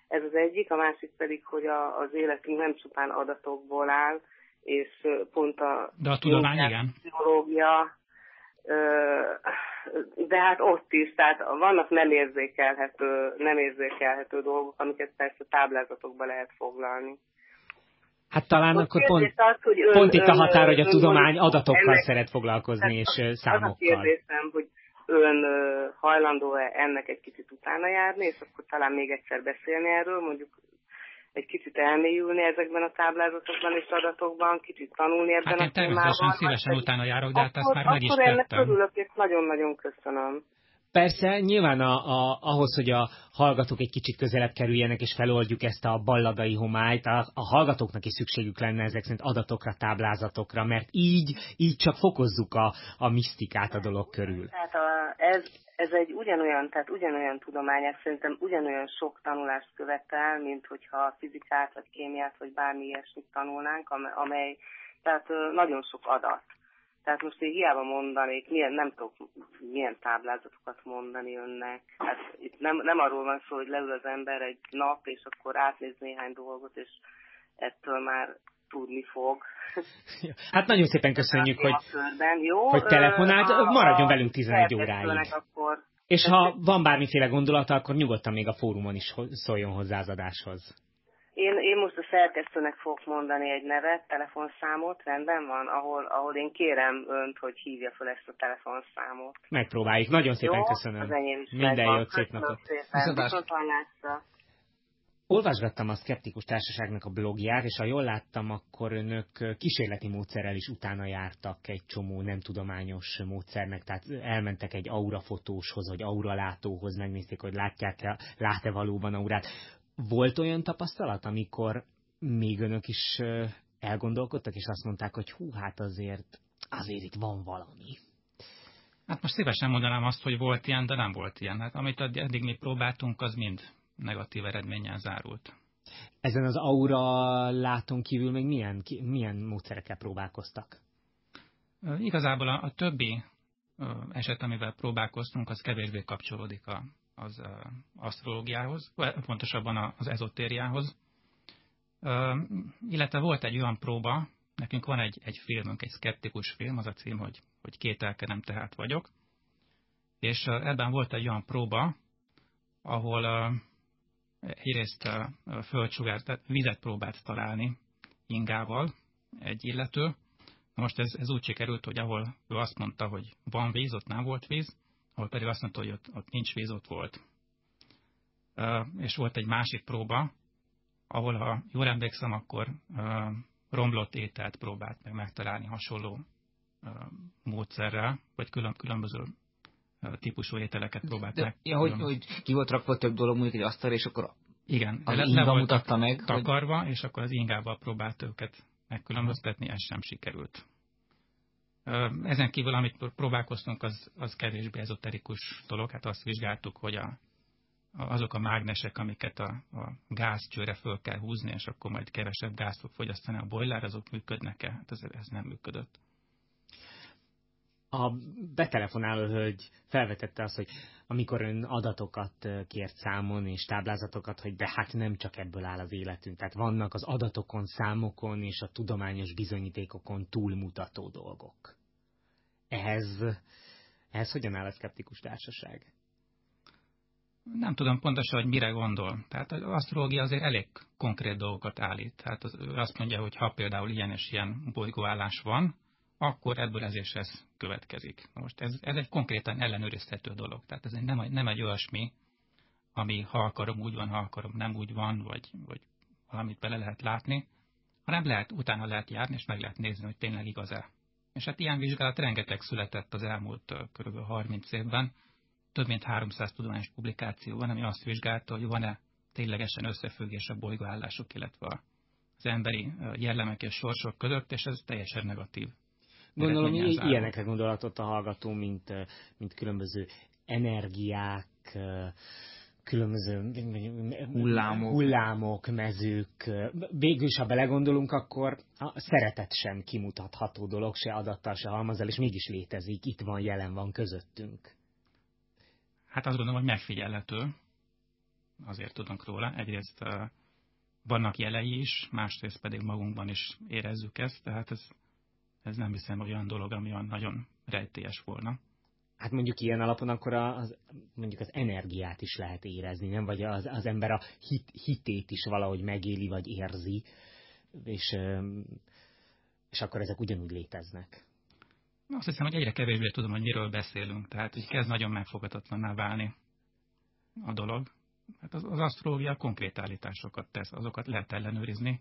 Ez az egyik, a másik pedig, hogy a, az életünk nem csupán adatokból áll, és pont a, De a tudomány, igen. pszichológia, de hát ott is, tehát vannak nem érzékelhető, nem érzékelhető dolgok, amiket persze táblázatokba lehet foglalni. Hát talán Most akkor pont, az, hogy ön, pont itt a határ, hogy a tudomány adatokkal ennek, szeret foglalkozni, és számokkal. Az a kérdésem, hogy ön hajlandó-e ennek egy kicsit utána járni, és akkor talán még egyszer beszélni erről, mondjuk egy kicsit elmélyülni ezekben a táblázatokban és adatokban, kicsit tanulni ebben hát a én természetesen témában. szívesen utána járok, de hát ezt már meg is Akkor ennek tettem. örülök, és nagyon-nagyon köszönöm. Persze, nyilván a, a, ahhoz, hogy a hallgatók egy kicsit közelebb kerüljenek, és feloldjuk ezt a balladai homályt, a, a hallgatóknak is szükségük lenne ezek szerint adatokra, táblázatokra, mert így, így csak fokozzuk a, a misztikát a dolog körül. Tehát a, ez, ez egy ugyanolyan, tehát ugyanolyan tudományát szerintem ugyanolyan sok tanulást követel, mint hogyha fizikát, vagy kémiát, vagy bármi ilyesmit tanulnánk, amely, tehát nagyon sok adat. Tehát most én hiába mondanék, milyen, nem tudok milyen táblázatokat mondani önnek. Hát itt nem, nem arról van szó, hogy leül az ember egy nap, és akkor átnéz néhány dolgot, és ettől már tudni fog. Hát nagyon szépen köszönjük, hogy, körben, jó? hogy telefonált. Maradjon velünk 11 óráig. Akkor... És ha van bármiféle gondolata, akkor nyugodtan még a fórumon is szóljon hozzá az adáshoz. Én, én most a szerkesztőnek fogok mondani egy nevet, telefonszámot, rendben van, ahol, ahol én kérem önt, hogy hívja fel ezt a telefonszámot. Megpróbáljuk. Nagyon szépen Jó, köszönöm. Az enyém is Minden jót, szép napot. Szépen. Olvasgattam a Skeptikus Társaságnak a blogját, és ha jól láttam, akkor önök kísérleti módszerrel is utána jártak egy csomó nem tudományos módszernek, tehát elmentek egy aurafotóshoz, vagy auralátóhoz, megnézték, hogy látják-e, lát-e valóban aurát. Volt olyan tapasztalat, amikor még önök is elgondolkodtak, és azt mondták, hogy hú, hát azért, azért itt van valami. Hát most szívesen mondanám azt, hogy volt ilyen, de nem volt ilyen. Hát amit eddig mi próbáltunk, az mind negatív eredménnyel zárult. Ezen az aura láton kívül még milyen, milyen módszerekkel próbálkoztak? Igazából a, a többi eset, amivel próbálkoztunk, az kevésbé kapcsolódik a, az asztrológiához, pontosabban az ezotériához. Illetve volt egy olyan próba, nekünk van egy, egy filmünk, egy szkeptikus film, az a cím, hogy, hogy kételkedem, tehát vagyok. És ebben volt egy olyan próba, ahol egyrészt földsugár, tehát vizet próbált találni ingával egy illető. Most ez, ez úgy sikerült, hogy ahol ő azt mondta, hogy van víz, ott nem volt víz, ahol pedig azt mondta, hogy ott, ott nincs víz, ott volt. És volt egy másik próba, ahol, ha jól emlékszem, akkor romlott ételt próbált meg megtalálni hasonló módszerrel, vagy külön, különböző típusú ételeket próbált de, meg. Ja, hogy, hogy ki volt rakva több dolog mondjuk egy asztal, és akkor igen, az le, inga le mutatta meg. takarva, hogy... és akkor az ingával próbált őket megkülönböztetni, ez sem sikerült. Ezen kívül, amit próbálkoztunk, az, az kevésbé ezoterikus dolog. Hát azt vizsgáltuk, hogy a, azok a mágnesek, amiket a, a gázcsőre föl kell húzni, és akkor majd kevesebb gáz fog fogyasztani a boiler, azok működnek-e? Hát ez, ez nem működött. A betelefonáló hölgy felvetette azt, hogy amikor ön adatokat kért számon és táblázatokat, hogy de hát nem csak ebből áll az életünk. Tehát vannak az adatokon, számokon és a tudományos bizonyítékokon túlmutató dolgok. Ehhez, ehhez hogyan áll a szkeptikus társaság? Nem tudom pontosan, hogy mire gondol. Tehát az asztrológia azért elég konkrét dolgokat állít. Tehát az, azt mondja, hogy ha például ilyen és ilyen bolygóállás van, akkor ebből ez és ez következik. Most ez, ez egy konkrétan ellenőrizhető dolog. Tehát ez nem, nem egy olyasmi, ami ha akarom úgy van, ha akarom nem úgy van, vagy, vagy valamit bele lehet látni, hanem lehet, utána lehet járni, és meg lehet nézni, hogy tényleg igaz-e. És hát ilyen vizsgálat rengeteg született az elmúlt kb. 30 évben, több mint 300 tudományos publikáció van, ami azt vizsgálta, hogy van-e ténylegesen összefüggés a bolygóállások, illetve az emberi jellemek és sorsok között, és ez teljesen negatív. Gondolom, ilyenekre gondolatot a hallgató, mint, mint különböző energiák, különböző hullámok. hullámok, mezők. Végül is, ha belegondolunk, akkor a szeretet sem kimutatható dolog, se adattal, se halmazal, és mégis létezik, itt van, jelen van közöttünk. Hát azt gondolom, hogy megfigyelhető. Azért tudunk róla. Egyrészt vannak jelei is, másrészt pedig magunkban is érezzük ezt, tehát ez, ez nem hiszem olyan dolog, ami olyan nagyon rejtélyes volna. Hát mondjuk ilyen alapon akkor az, mondjuk az energiát is lehet érezni, nem? Vagy az, az ember a hit, hitét is valahogy megéli, vagy érzi, és, és akkor ezek ugyanúgy léteznek. Azt hiszem, hogy egyre kevésbé tudom, hogy miről beszélünk. Tehát, hogy kezd nagyon megfogadatlanná válni a dolog. hát az, az asztrológia konkrét állításokat tesz, azokat lehet ellenőrizni.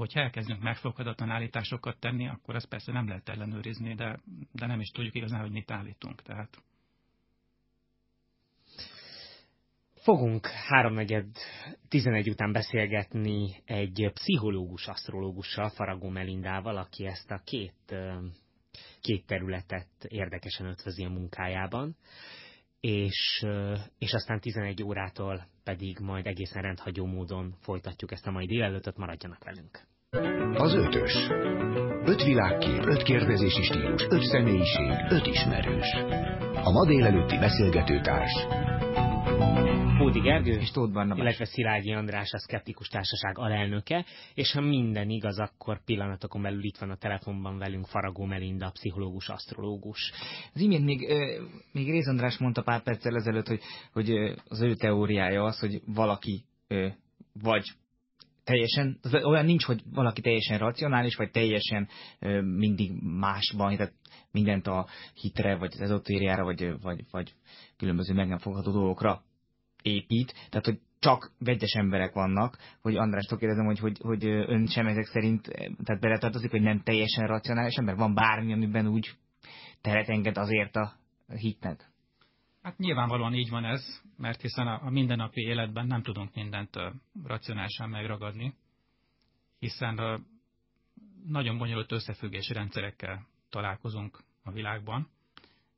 Hogyha elkezdünk megfoghatatlan állításokat tenni, akkor ezt persze nem lehet ellenőrizni, de, de nem is tudjuk igazán, hogy mit állítunk. Tehát Fogunk háromnegyed tizenegy után beszélgetni egy pszichológus asztrológussal, Faragó Melindával, aki ezt a két, két területet érdekesen ötvözi a munkájában, és, és aztán 11 órától pedig majd egészen rendhagyó módon folytatjuk ezt a mai délelőtöt, maradjanak velünk. Az ötös. Öt világkép, öt kérdezési stílus, öt személyiség, öt ismerős. A ma délelőtti beszélgetőtárs Bódi Gergő, és Tóth Barnabás. illetve Szilágyi András, a Szkeptikus Társaság alelnöke, és ha minden igaz, akkor pillanatokon belül itt van a telefonban velünk Faragó Melinda, pszichológus, asztrológus. Az imént még, még Réz András mondta pár perccel ezelőtt, hogy, hogy az ő teóriája az, hogy valaki vagy teljesen, olyan nincs, hogy valaki teljesen racionális, vagy teljesen mindig másban, tehát mindent a hitre, vagy az ezotériára, vagy, vagy, vagy különböző meg nem fogható dolgokra épít, tehát hogy csak vegyes emberek vannak, hogy Andrástól kérdezem, hogy, hogy, hogy ön sem ezek szerint, tehát beletartozik, hogy nem teljesen racionális ember? Van bármi, amiben úgy teret enged azért a hitnek? Hát nyilvánvalóan így van ez, mert hiszen a, a mindennapi életben nem tudunk mindent uh, racionálisan megragadni, hiszen uh, nagyon bonyolult összefüggési rendszerekkel találkozunk a világban,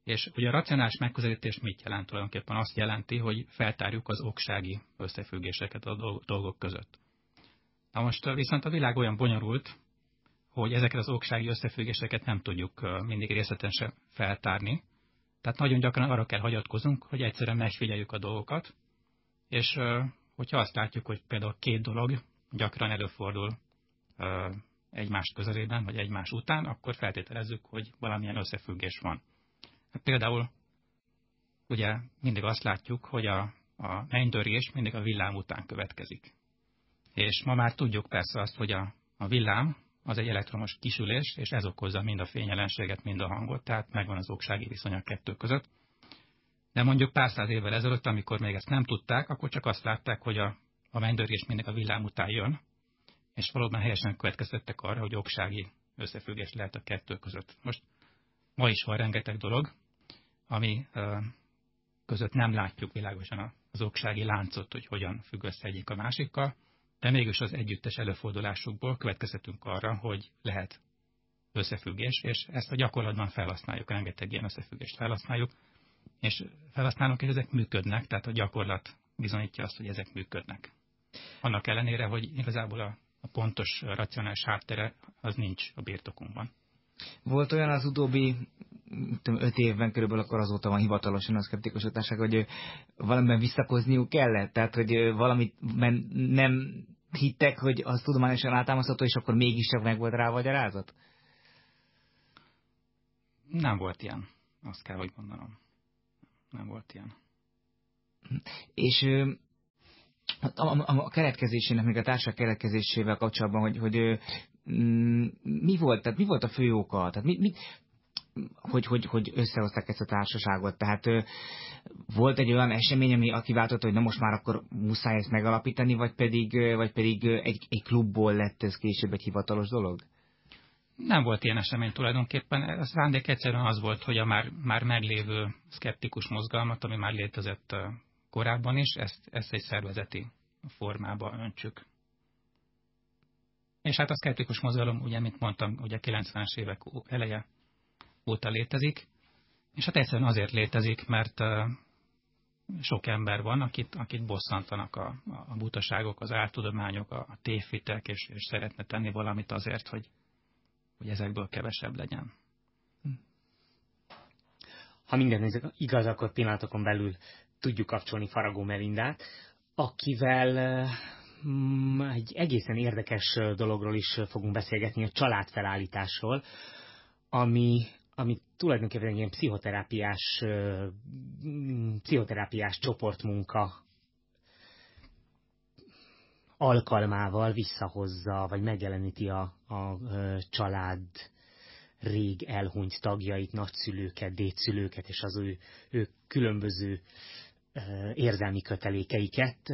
és ugye a racionális megközelítés mit jelent tulajdonképpen? Azt jelenti, hogy feltárjuk az oksági összefüggéseket a dolgok között. Na most viszont a világ olyan bonyolult, hogy ezeket az oksági összefüggéseket nem tudjuk mindig részletesen feltárni. Tehát nagyon gyakran arra kell hagyatkozunk, hogy egyszerűen megfigyeljük a dolgokat, és hogyha azt látjuk, hogy például két dolog gyakran előfordul egymás közelében, vagy egymás után, akkor feltételezzük, hogy valamilyen összefüggés van. Hát például ugye mindig azt látjuk, hogy a, a mennydörgés mindig a villám után következik. És ma már tudjuk persze azt, hogy a, a villám az egy elektromos kisülés, és ez okozza mind a fényjelenséget, mind a hangot, tehát megvan az oksági viszony a kettő között. De mondjuk pár száz évvel ezelőtt, amikor még ezt nem tudták, akkor csak azt látták, hogy a, a mennydörgés mindig a villám után jön, és valóban helyesen következtettek arra, hogy oksági összefüggés lehet a kettő között. Most ma is van rengeteg dolog, ami között nem látjuk világosan az oksági láncot, hogy hogyan függ össze egyik a másikkal, de mégis az együttes előfordulásukból következhetünk arra, hogy lehet összefüggés, és ezt a gyakorlatban felhasználjuk, rengeteg ilyen összefüggést felhasználjuk, és felhasználunk, és ezek működnek, tehát a gyakorlat bizonyítja azt, hogy ezek működnek. Annak ellenére, hogy igazából a, a pontos, racionális háttere az nincs a birtokunkban. Volt olyan az utóbbi tudom, öt évben körülbelül akkor azóta van hivatalosan a szkeptikus társaság, hogy valamiben visszakozniuk kellett, tehát hogy valamit nem hittek, hogy az tudományosan átámasztható, és akkor mégiscsak meg volt rá a magyarázat? Nem volt ilyen, azt kell, hogy mondanom. Nem volt ilyen. És a, a, a keretkezésének, még a társaság keretkezésével kapcsolatban, hogy, hogy mi volt, tehát mi volt a fő oka? Tehát mi, mi, hogy, hogy, hogy összehozták ezt a társaságot. Tehát ö, volt egy olyan esemény, ami akiváltotta, hogy na most már akkor muszáj ezt megalapítani, vagy pedig, vagy pedig egy, egy klubból lett ez később egy hivatalos dolog? Nem volt ilyen esemény tulajdonképpen. A szándék egyszerűen az volt, hogy a már, már meglévő szkeptikus mozgalmat, ami már létezett korábban is, ezt, ezt egy szervezeti formába öntsük. És hát a szkeptikus mozgalom, ugye, mint mondtam, ugye 90-es évek eleje óta létezik, és hát egyszerűen azért létezik, mert sok ember van, akit, akit bosszantanak a, a butaságok, az áltudományok, a, a tévhitek, és, és szeretne tenni valamit azért, hogy, hogy ezekből kevesebb legyen. Ha minden igaz, akkor pillanatokon belül tudjuk kapcsolni Faragó Melindát, akivel egy egészen érdekes dologról is fogunk beszélgetni, a családfelállításról, ami ami tulajdonképpen egy ilyen pszichoterápiás, pszichoterápiás csoportmunka alkalmával visszahozza, vagy megjeleníti a, a család rég elhunyt tagjait, nagyszülőket, dédszülőket, és az ő, ő különböző érzelmi kötelékeiket.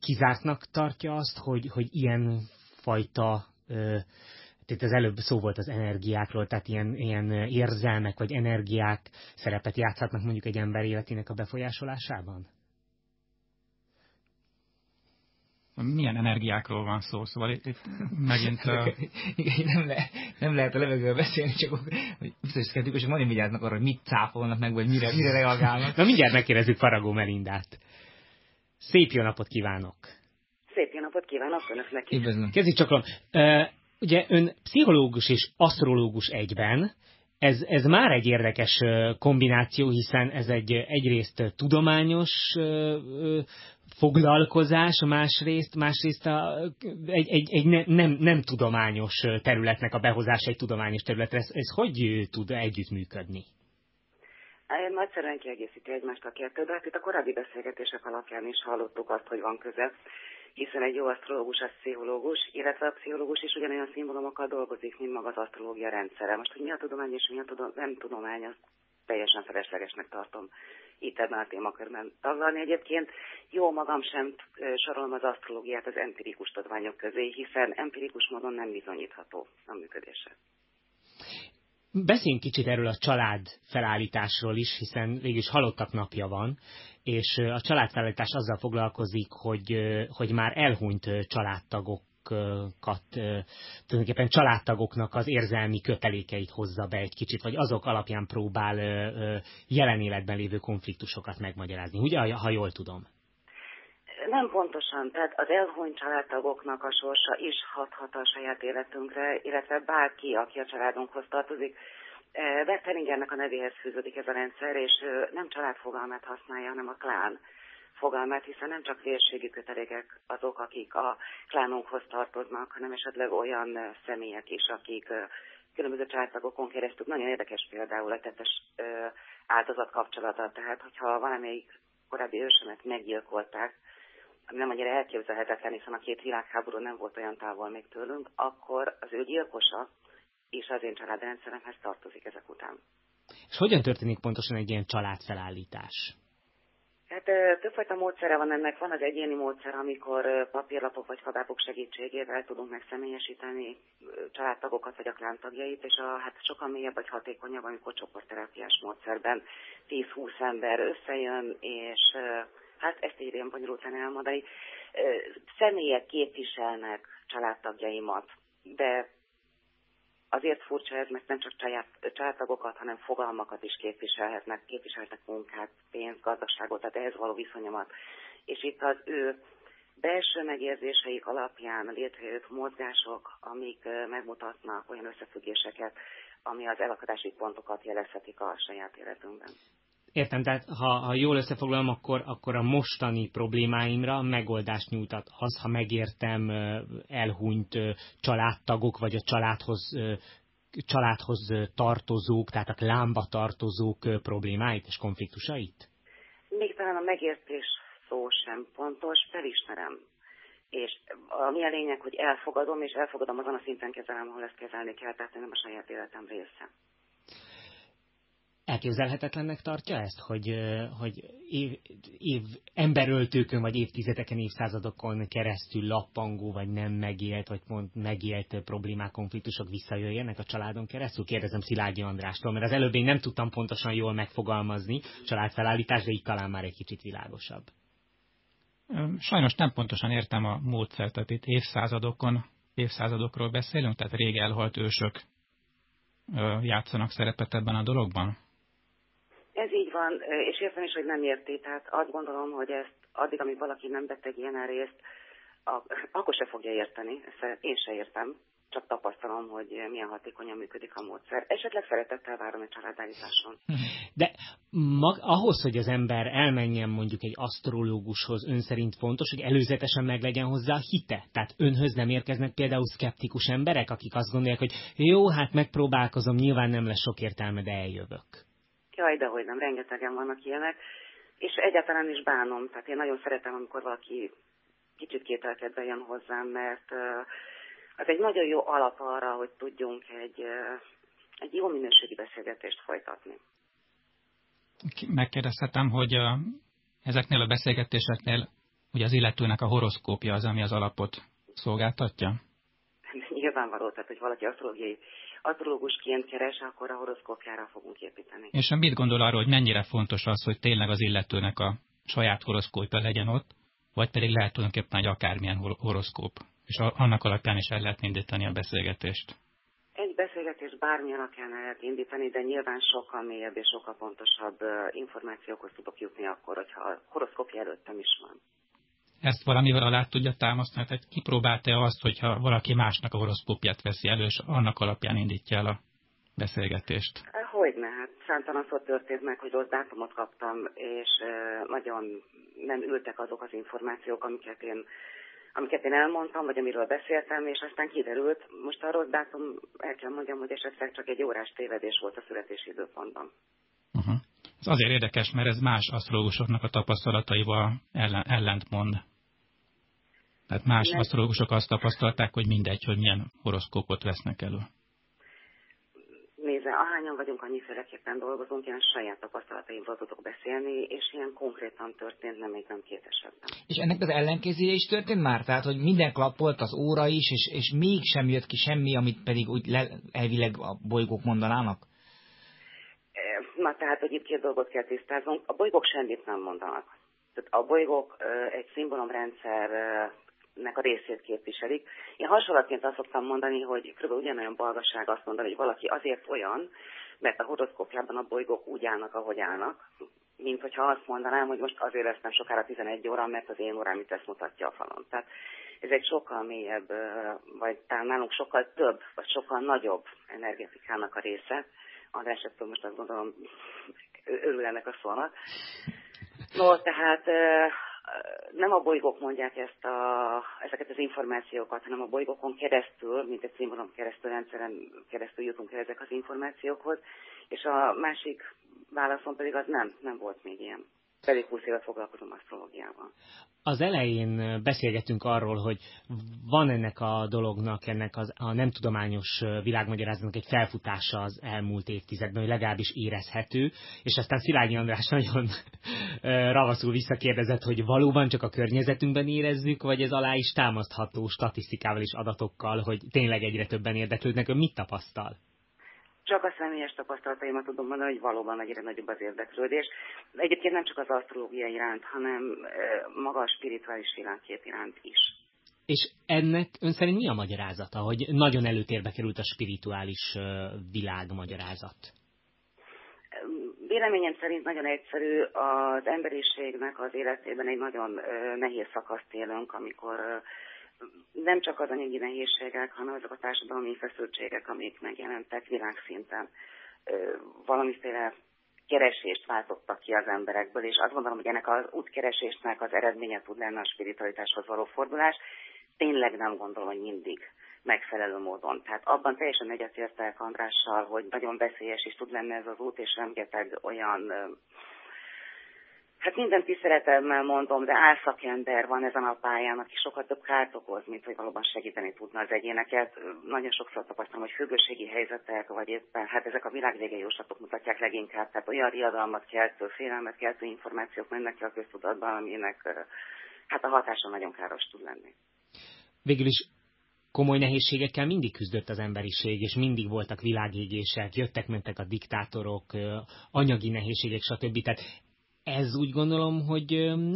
Kizártnak tartja azt, hogy, hogy ilyen fajta tehát az előbb szó volt az energiákról, tehát ilyen, ilyen érzelmek vagy energiák szerepet játszhatnak mondjuk egy ember életének a befolyásolásában? milyen energiákról van szó, szóval itt, itt megint... Uh... (laughs) Igen, nem, le, nem lehet a levegővel beszélni, csak hogy biztos szkeptikus, hogy majd vigyáznak arra, hogy mit cáfolnak meg, vagy mire, mire reagálnak. Na mindjárt megkérdezzük Faragó Melindát. Szép jó napot kívánok! Szép jó napot kívánok önöknek is! Üdvözlöm! Kezdjük csak, uh, ugye ön pszichológus és asztrológus egyben, ez, ez már egy érdekes kombináció, hiszen ez egy egyrészt tudományos foglalkozás, másrészt, másrészt a, egy, egy, egy ne, nem, nem tudományos területnek a behozása egy tudományos területre. Ez, ez hogy tud együttműködni? Nagyszerűen kiegészíti egymást a kettő, de hát itt a korábbi beszélgetések alapján is hallottuk azt, hogy van köze, hiszen egy jó asztrológus az pszichológus, illetve a pszichológus is ugyanolyan szimbólumokkal dolgozik, mint maga az asztrológia rendszere. Most, hogy mi a tudomány és mi a tudom, nem tudomány, azt teljesen feleslegesnek tartom itt ebben a témakörben taglalni. Egyébként jó magam sem sorolom az asztrológiát az empirikus tudományok közé, hiszen empirikus módon nem bizonyítható a működése. Beszéljünk kicsit erről a család felállításról is, hiszen végül is halottak napja van, és a családfelállítás azzal foglalkozik, hogy, hogy már elhunyt családtagok tulajdonképpen családtagoknak az érzelmi kötelékeit hozza be egy kicsit, vagy azok alapján próbál jelen életben lévő konfliktusokat megmagyarázni. Ugye, ha jól tudom? Nem pontosan, tehát az elhunyt családtagoknak a sorsa is hathat a saját életünkre, illetve bárki, aki a családunkhoz tartozik. Wettelingernek a nevéhez fűződik ez a rendszer, és nem családfogalmát használja, hanem a klán fogalmát, hiszen nem csak vérségi kötelékek azok, akik a klánunkhoz tartoznak, hanem esetleg olyan személyek is, akik különböző családtagokon keresztül. Nagyon érdekes például a tettes áldozat kapcsolata. Tehát, hogyha valamelyik korábbi ősemet meggyilkolták, ami nem annyira elképzelhetetlen, hiszen a két világháború nem volt olyan távol még tőlünk, akkor az ő gyilkosa és az én családrendszeremhez tartozik ezek után. És hogyan történik pontosan egy ilyen családfelállítás? Hát többfajta módszere van ennek. Van az egyéni módszer, amikor papírlapok vagy kabápok segítségével tudunk megszemélyesíteni családtagokat vagy a klántagjait, és a, hát sokkal mélyebb vagy hatékonyabb, amikor csoportterápiás módszerben 10-20 ember összejön, és hát ezt így ilyen bonyolultan elmondani, személyek képviselnek családtagjaimat, de azért furcsa ez, mert nem csak családtagokat, hanem fogalmakat is képviselhetnek, képviselhetnek munkát, pénzt, gazdaságot, tehát ehhez való viszonyomat. És itt az ő belső megérzéseik alapján létrejött mozgások, amik megmutatnak olyan összefüggéseket, ami az elakadási pontokat jelezhetik a saját életünkben. Értem, tehát ha, ha jól összefoglalom, akkor, akkor a mostani problémáimra megoldást nyújtat az, ha megértem elhunyt családtagok, vagy a családhoz, családhoz tartozók, tehát a lámba tartozók problémáit és konfliktusait? Még talán a megértés szó sem pontos, felismerem. És ami a lényeg, hogy elfogadom, és elfogadom azon a szinten kezelem, ahol ezt kezelni kell, tehát nem a saját életem része. Elképzelhetetlennek tartja ezt, hogy, hogy év, év, emberöltőkön, vagy évtizedeken, évszázadokon keresztül lappangó, vagy nem megélt, vagy mond, megélt problémák, konfliktusok visszajöjjenek a családon keresztül? Kérdezem Szilágyi Andrástól, mert az előbb én nem tudtam pontosan jól megfogalmazni családfelállítás, de itt talán már egy kicsit világosabb. Sajnos nem pontosan értem a módszert, tehát itt évszázadokon, évszázadokról beszélünk, tehát rég elhalt ősök játszanak szerepet ebben a dologban? Ez így van, és értem is, hogy nem érti. Tehát azt gondolom, hogy ezt addig, amíg valaki nem beteg ilyen részt, akkor se fogja érteni. Ezt én se értem, csak tapasztalom, hogy milyen hatékonyan működik a módszer. Esetleg szeretettel várom egy családállításon. De mag, ahhoz, hogy az ember elmenjen mondjuk egy asztrológushoz, ön szerint fontos, hogy előzetesen meg legyen hozzá a hite. Tehát önhöz nem érkeznek például szkeptikus emberek, akik azt gondolják, hogy jó, hát megpróbálkozom, nyilván nem lesz sok értelme, de eljövök. Jaj, de hogy nem, rengetegen vannak ilyenek, és egyáltalán is bánom, tehát én nagyon szeretem, amikor valaki kicsit kételkedve jön hozzám, mert az egy nagyon jó alap arra, hogy tudjunk egy, egy jó minőségi beszélgetést folytatni. Megkérdezhetem, hogy Ezeknél a beszélgetéseknél ugye az illetőnek a horoszkópja az, ami az alapot szolgáltatja? (laughs) Nyilvánvaló, tehát hogy valaki asztrológiai asztrológusként keres, akkor a horoszkópjára fogunk építeni. És mit gondol arról, hogy mennyire fontos az, hogy tényleg az illetőnek a saját horoszkópja legyen ott, vagy pedig lehet tulajdonképpen egy akármilyen horoszkóp, és annak alapján is el lehet indítani a beszélgetést? Egy beszélgetést bármi alapján el lehet indítani, de nyilván sokkal mélyebb és sokkal pontosabb információkhoz tudok jutni akkor, hogyha a horoszkópja előttem is van. Ezt valamivel alá tudja támasztani? Tehát kipróbálta azt, hogyha valaki másnak a horoszkópját veszi elő, és annak alapján indítja el a beszélgetést? Hogyne, hát számtalanszor történt meg, hogy rossz dátumot kaptam, és nagyon nem ültek azok az információk, amiket én amiket én elmondtam, vagy amiről beszéltem, és aztán kiderült, most a rossz dátum, el kell mondjam, hogy esetleg csak egy órás tévedés volt a születési időpontban. Uh-huh. Ez azért érdekes, mert ez más asztrológusoknak a tapasztalataival ellen, ellentmond. Tehát más Nem. asztrológusok azt tapasztalták, hogy mindegy, hogy milyen horoszkópot vesznek elő. Nézze, ahányan vagyunk, annyiféleképpen dolgozunk, én a saját tapasztalataimról tudok beszélni, és ilyen konkrétan történt, nem még nem két esetben. És ennek az ellenkezője is történt már? Tehát, hogy minden klappolt az óra is, és, és mégsem jött ki semmi, amit pedig úgy le, elvileg a bolygók mondanának? Na, tehát, hogy itt két dolgot kell tisztáznunk. A bolygók semmit nem mondanak. Tehát a bolygók egy szimbólumrendszer nek a részét képviselik. Én hasonlatként azt szoktam mondani, hogy kb. ugyanolyan balgaság azt mondani, hogy valaki azért olyan, mert a horoszkópjában a bolygók úgy állnak, ahogy állnak, mint hogyha azt mondanám, hogy most azért lesz nem sokára 11 óra, mert az én órám itt ezt mutatja a falon. Tehát ez egy sokkal mélyebb, vagy talán nálunk sokkal több, vagy sokkal nagyobb energetikának a része. András ettől most azt gondolom, örül ennek a szónak. No, tehát nem a bolygók mondják ezt a, ezeket az információkat, hanem a bolygókon keresztül, mint egy színvonalon keresztül, rendszeren keresztül jutunk el ezek az információkhoz, és a másik válaszom pedig az nem, nem volt még ilyen. Pedig 20 éve foglalkozom asztrológiával. Az elején beszélgettünk arról, hogy van ennek a dolognak, ennek az, a nem tudományos világmagyarázatnak egy felfutása az elmúlt évtizedben, hogy legalábbis érezhető, és aztán Szilágyi András (laughs) nagyon ravaszul visszakérdezett, hogy valóban csak a környezetünkben érezzük, vagy ez alá is támasztható statisztikával és adatokkal, hogy tényleg egyre többen érdeklődnek. Ön mit tapasztal? Csak a személyes tapasztalataimat tudom mondani, hogy valóban egyre nagyobb az érdeklődés. Egyébként nem csak az asztrológia iránt, hanem maga a spirituális világkép iránt is. És ennek ön szerint mi a magyarázata, hogy nagyon előtérbe került a spirituális világ magyarázat? Véleményem szerint nagyon egyszerű, az emberiségnek az életében egy nagyon nehéz szakaszt élünk, amikor nem csak az anyagi nehézségek, hanem azok a társadalmi feszültségek, amik megjelentek világszinten, valamiféle keresést váltottak ki az emberekből, és azt gondolom, hogy ennek az útkeresésnek az eredménye tud lenni a spiritualitáshoz való fordulás. Tényleg nem gondolom, hogy mindig megfelelő módon. Tehát abban teljesen egyetértek Andrással, hogy nagyon veszélyes is tud lenni ez az út, és rengeteg olyan Hát minden tiszteletemmel mondom, de álszakember van ezen a pályán, aki sokkal több kárt okoz, mint hogy valóban segíteni tudna az egyéneket. Nagyon sokszor tapasztalom, hogy függőségi helyzetek, vagy éppen, hát ezek a világvége jóslatok mutatják leginkább, tehát olyan riadalmat keltő, félelmet keltő információk mennek ki a köztudatban, aminek hát a hatása nagyon káros tud lenni. Végül is komoly nehézségekkel mindig küzdött az emberiség, és mindig voltak világégések, jöttek-mentek a diktátorok, anyagi nehézségek, stb. Tehát ez úgy gondolom, hogy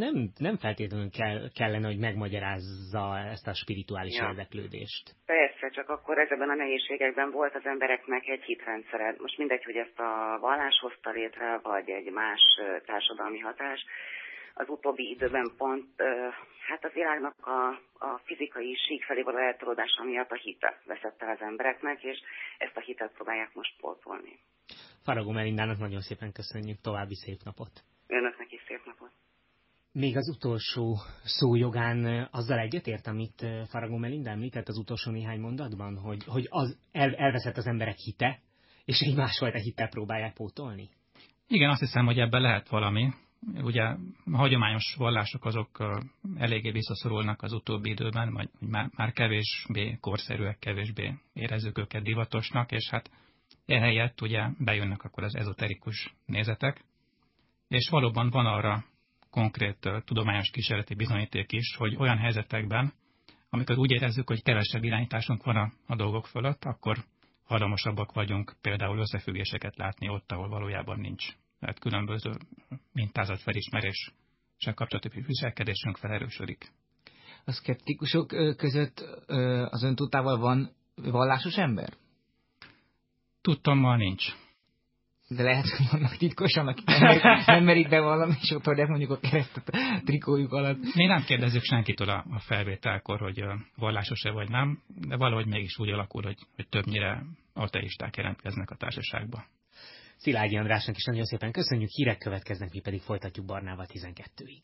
nem, nem feltétlenül kell, kellene, hogy megmagyarázza ezt a spirituális ja. érdeklődést. Persze, csak akkor ezekben a nehézségekben volt az embereknek egy hitrendszere. Most mindegy, hogy ezt a vallás hozta létre, vagy egy más társadalmi hatás. Az utóbbi időben pont, hát a világnak a, a fizikai sík felé való eltolódása miatt a hite veszett el az embereknek, és ezt a hitet próbálják most pótolni. Faragó Melindának nagyon szépen köszönjük, további szép napot! Önöknek is szép napot! Még az utolsó szó jogán azzal egyetért, amit Faragó Melinda említett az utolsó néhány mondatban, hogy, hogy az el, elveszett az emberek hite, és egy másfajta hittel próbálják pótolni? Igen, azt hiszem, hogy ebben lehet valami. Ugye a hagyományos vallások azok eléggé visszaszorulnak az utóbbi időben, vagy már, már kevésbé korszerűek, kevésbé érezzük őket divatosnak, és hát ehelyett ugye bejönnek akkor az ezoterikus nézetek, és valóban van arra konkrét tudományos kísérleti bizonyíték is, hogy olyan helyzetekben, amikor úgy érezzük, hogy kevesebb irányításunk van a, a dolgok fölött, akkor hajlamosabbak vagyunk például összefüggéseket látni ott, ahol valójában nincs. Tehát különböző mintázatfelismeréssel kapcsolatos viselkedésünk felerősödik. A szkeptikusok között az ön tudtával van vallásos ember? Tudtommal nincs. De lehet, hogy vannak titkosan, akik nem merik, nem merik be valami, és ott adják mondjuk a keresztet a trikójuk alatt. Mi nem kérdezzük senkitől a, a felvételkor, hogy vallásos-e vagy nem, de valahogy mégis úgy alakul, hogy, hogy többnyire ateisták jelentkeznek a társaságba. Szilágyi Andrásnak is nagyon szépen köszönjük, hírek következnek, mi pedig folytatjuk Barnával 12-ig.